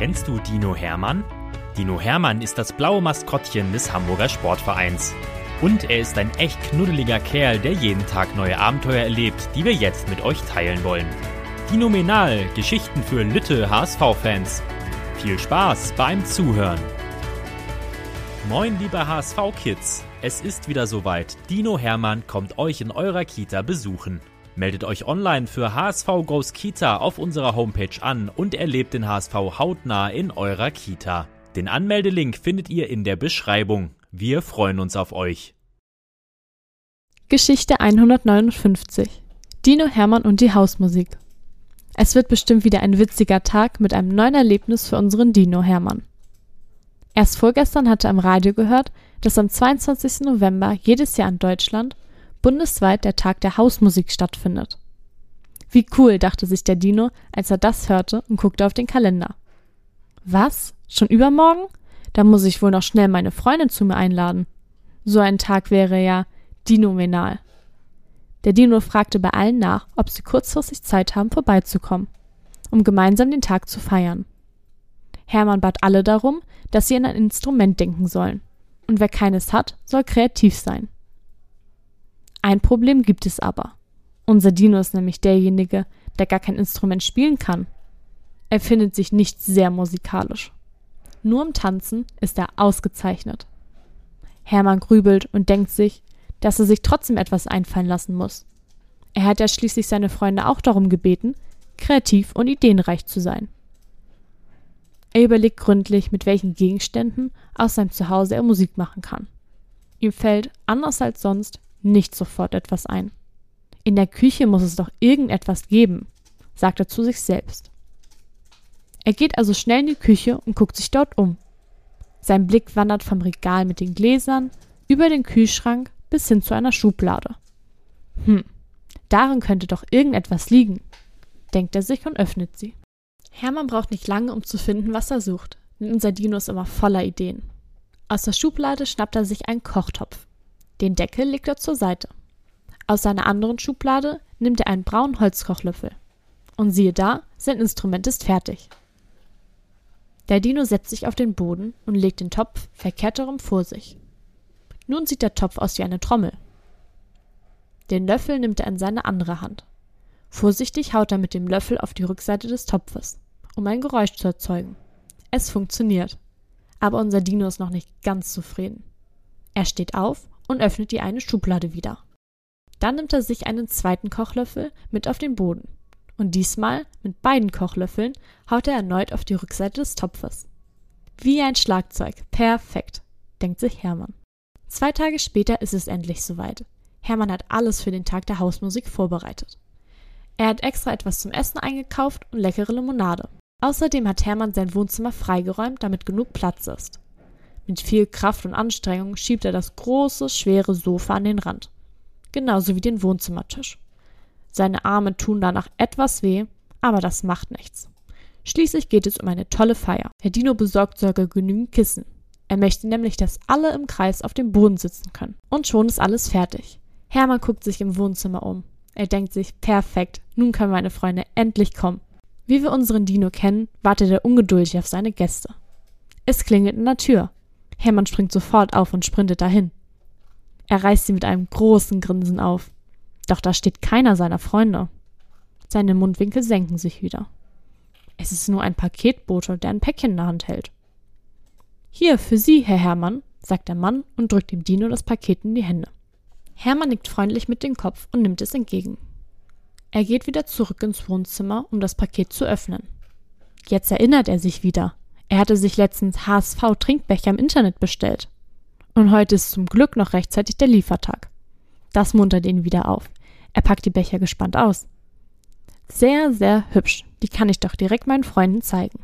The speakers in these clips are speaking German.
Kennst du Dino Hermann? Dino Hermann ist das blaue Maskottchen des Hamburger Sportvereins. Und er ist ein echt knuddeliger Kerl, der jeden Tag neue Abenteuer erlebt, die wir jetzt mit euch teilen wollen. Dinomenal, Geschichten für Lütte HSV-Fans. Viel Spaß beim Zuhören. Moin, liebe HSV-Kids. Es ist wieder soweit. Dino Hermann kommt euch in eurer Kita besuchen. Meldet euch online für HSV Goes Kita auf unserer Homepage an und erlebt den HSV hautnah in eurer Kita. Den Anmeldelink findet ihr in der Beschreibung. Wir freuen uns auf euch. Geschichte 159 Dino Hermann und die Hausmusik. Es wird bestimmt wieder ein witziger Tag mit einem neuen Erlebnis für unseren Dino Hermann. Erst vorgestern hatte er am Radio gehört, dass am 22. November jedes Jahr in Deutschland bundesweit der Tag der Hausmusik stattfindet. Wie cool, dachte sich der Dino, als er das hörte und guckte auf den Kalender. Was? Schon übermorgen? Da muss ich wohl noch schnell meine Freundin zu mir einladen. So ein Tag wäre ja dinomenal. Der Dino fragte bei allen nach, ob sie kurzfristig Zeit haben, vorbeizukommen, um gemeinsam den Tag zu feiern. Hermann bat alle darum, dass sie an ein Instrument denken sollen. Und wer keines hat, soll kreativ sein. Ein Problem gibt es aber. Unser Dino ist nämlich derjenige, der gar kein Instrument spielen kann. Er findet sich nicht sehr musikalisch. Nur im Tanzen ist er ausgezeichnet. Hermann grübelt und denkt sich, dass er sich trotzdem etwas einfallen lassen muss. Er hat ja schließlich seine Freunde auch darum gebeten, kreativ und ideenreich zu sein. Er überlegt gründlich, mit welchen Gegenständen aus seinem Zuhause er Musik machen kann. Ihm fällt, anders als sonst, nicht sofort etwas ein. In der Küche muss es doch irgendetwas geben, sagt er zu sich selbst. Er geht also schnell in die Küche und guckt sich dort um. Sein Blick wandert vom Regal mit den Gläsern über den Kühlschrank bis hin zu einer Schublade. Hm, darin könnte doch irgendetwas liegen, denkt er sich und öffnet sie. Hermann braucht nicht lange, um zu finden, was er sucht, denn unser Dino ist immer voller Ideen. Aus der Schublade schnappt er sich einen Kochtopf. Den Deckel legt er zur Seite. Aus seiner anderen Schublade nimmt er einen braunen Holzkochlöffel. Und siehe da, sein Instrument ist fertig. Der Dino setzt sich auf den Boden und legt den Topf verkehrt herum vor sich. Nun sieht der Topf aus wie eine Trommel. Den Löffel nimmt er in seine andere Hand. Vorsichtig haut er mit dem Löffel auf die Rückseite des Topfes, um ein Geräusch zu erzeugen. Es funktioniert. Aber unser Dino ist noch nicht ganz zufrieden. Er steht auf und öffnet die eine Schublade wieder. Dann nimmt er sich einen zweiten Kochlöffel mit auf den Boden. Und diesmal mit beiden Kochlöffeln haut er erneut auf die Rückseite des Topfes. Wie ein Schlagzeug. Perfekt, denkt sich Hermann. Zwei Tage später ist es endlich soweit. Hermann hat alles für den Tag der Hausmusik vorbereitet. Er hat extra etwas zum Essen eingekauft und leckere Limonade. Außerdem hat Hermann sein Wohnzimmer freigeräumt, damit genug Platz ist. Mit viel Kraft und Anstrengung schiebt er das große, schwere Sofa an den Rand. Genauso wie den Wohnzimmertisch. Seine Arme tun danach etwas weh, aber das macht nichts. Schließlich geht es um eine tolle Feier. Herr Dino besorgt sogar genügend Kissen. Er möchte nämlich, dass alle im Kreis auf dem Boden sitzen können. Und schon ist alles fertig. Hermann guckt sich im Wohnzimmer um. Er denkt sich, perfekt, nun können meine Freunde endlich kommen. Wie wir unseren Dino kennen, wartet er ungeduldig auf seine Gäste. Es klingelt in der Tür. Hermann springt sofort auf und sprintet dahin. Er reißt sie mit einem großen Grinsen auf. Doch da steht keiner seiner Freunde. Seine Mundwinkel senken sich wieder. Es ist nur ein Paketbote, der ein Päckchen in der Hand hält. Hier, für Sie, Herr Hermann, sagt der Mann und drückt dem Dino das Paket in die Hände. Hermann nickt freundlich mit dem Kopf und nimmt es entgegen. Er geht wieder zurück ins Wohnzimmer, um das Paket zu öffnen. Jetzt erinnert er sich wieder. Er hatte sich letztens HSV-Trinkbecher im Internet bestellt. Und heute ist zum Glück noch rechtzeitig der Liefertag. Das muntert ihn wieder auf. Er packt die Becher gespannt aus. Sehr, sehr hübsch. Die kann ich doch direkt meinen Freunden zeigen.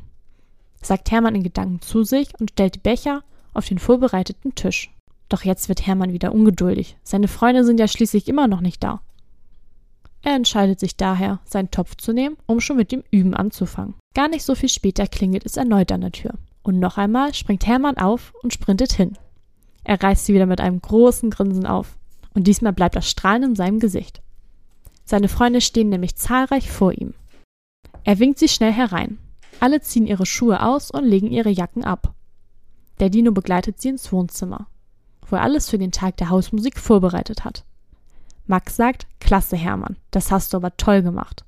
Sagt Hermann in Gedanken zu sich und stellt die Becher auf den vorbereiteten Tisch. Doch jetzt wird Hermann wieder ungeduldig. Seine Freunde sind ja schließlich immer noch nicht da. Er entscheidet sich daher, seinen Topf zu nehmen, um schon mit dem Üben anzufangen. Gar nicht so viel später klingelt es erneut an der Tür. Und noch einmal springt Hermann auf und sprintet hin. Er reißt sie wieder mit einem großen Grinsen auf. Und diesmal bleibt das Strahlen in seinem Gesicht. Seine Freunde stehen nämlich zahlreich vor ihm. Er winkt sie schnell herein. Alle ziehen ihre Schuhe aus und legen ihre Jacken ab. Der Dino begleitet sie ins Wohnzimmer, wo er alles für den Tag der Hausmusik vorbereitet hat. Max sagt, klasse Hermann, das hast du aber toll gemacht.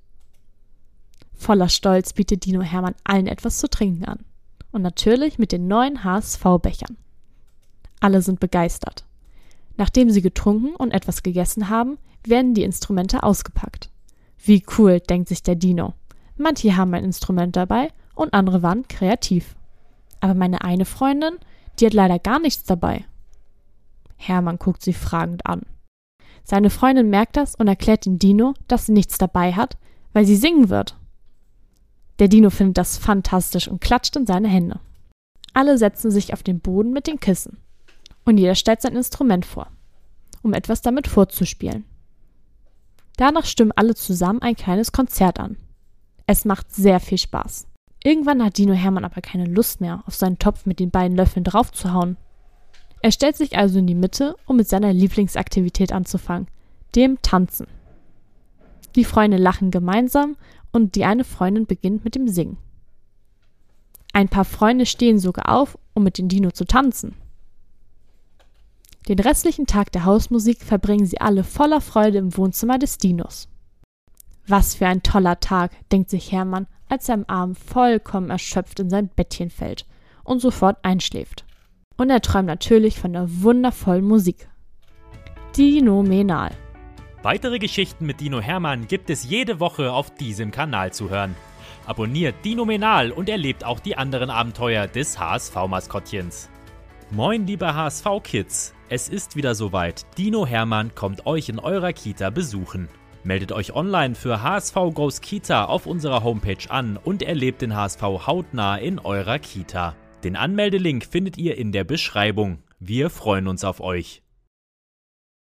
Voller Stolz bietet Dino Hermann allen etwas zu trinken an. Und natürlich mit den neuen HSV-Bechern. Alle sind begeistert. Nachdem sie getrunken und etwas gegessen haben, werden die Instrumente ausgepackt. Wie cool, denkt sich der Dino. Manche haben ein Instrument dabei und andere waren kreativ. Aber meine eine Freundin, die hat leider gar nichts dabei. Hermann guckt sie fragend an. Seine Freundin merkt das und erklärt dem Dino, dass sie nichts dabei hat, weil sie singen wird. Der Dino findet das fantastisch und klatscht in seine Hände. Alle setzen sich auf den Boden mit den Kissen. Und jeder stellt sein Instrument vor, um etwas damit vorzuspielen. Danach stimmen alle zusammen ein kleines Konzert an. Es macht sehr viel Spaß. Irgendwann hat Dino Hermann aber keine Lust mehr, auf seinen Topf mit den beiden Löffeln draufzuhauen. Er stellt sich also in die Mitte, um mit seiner Lieblingsaktivität anzufangen, dem Tanzen. Die Freunde lachen gemeinsam und die eine Freundin beginnt mit dem Singen. Ein paar Freunde stehen sogar auf, um mit dem Dino zu tanzen. Den restlichen Tag der Hausmusik verbringen sie alle voller Freude im Wohnzimmer des Dinos. Was für ein toller Tag, denkt sich Hermann, als er am Abend vollkommen erschöpft in sein Bettchen fällt und sofort einschläft. Und er träumt natürlich von der wundervollen Musik. Dino Menal. Weitere Geschichten mit Dino Hermann gibt es jede Woche auf diesem Kanal zu hören. Abonniert Dino Menal und erlebt auch die anderen Abenteuer des HSV-Maskottchens. Moin, liebe HSV-Kids! Es ist wieder soweit. Dino Hermann kommt euch in eurer Kita besuchen. Meldet euch online für HSV Goes Kita auf unserer Homepage an und erlebt den HSV hautnah in eurer Kita. Den Anmeldelink findet ihr in der Beschreibung. Wir freuen uns auf euch.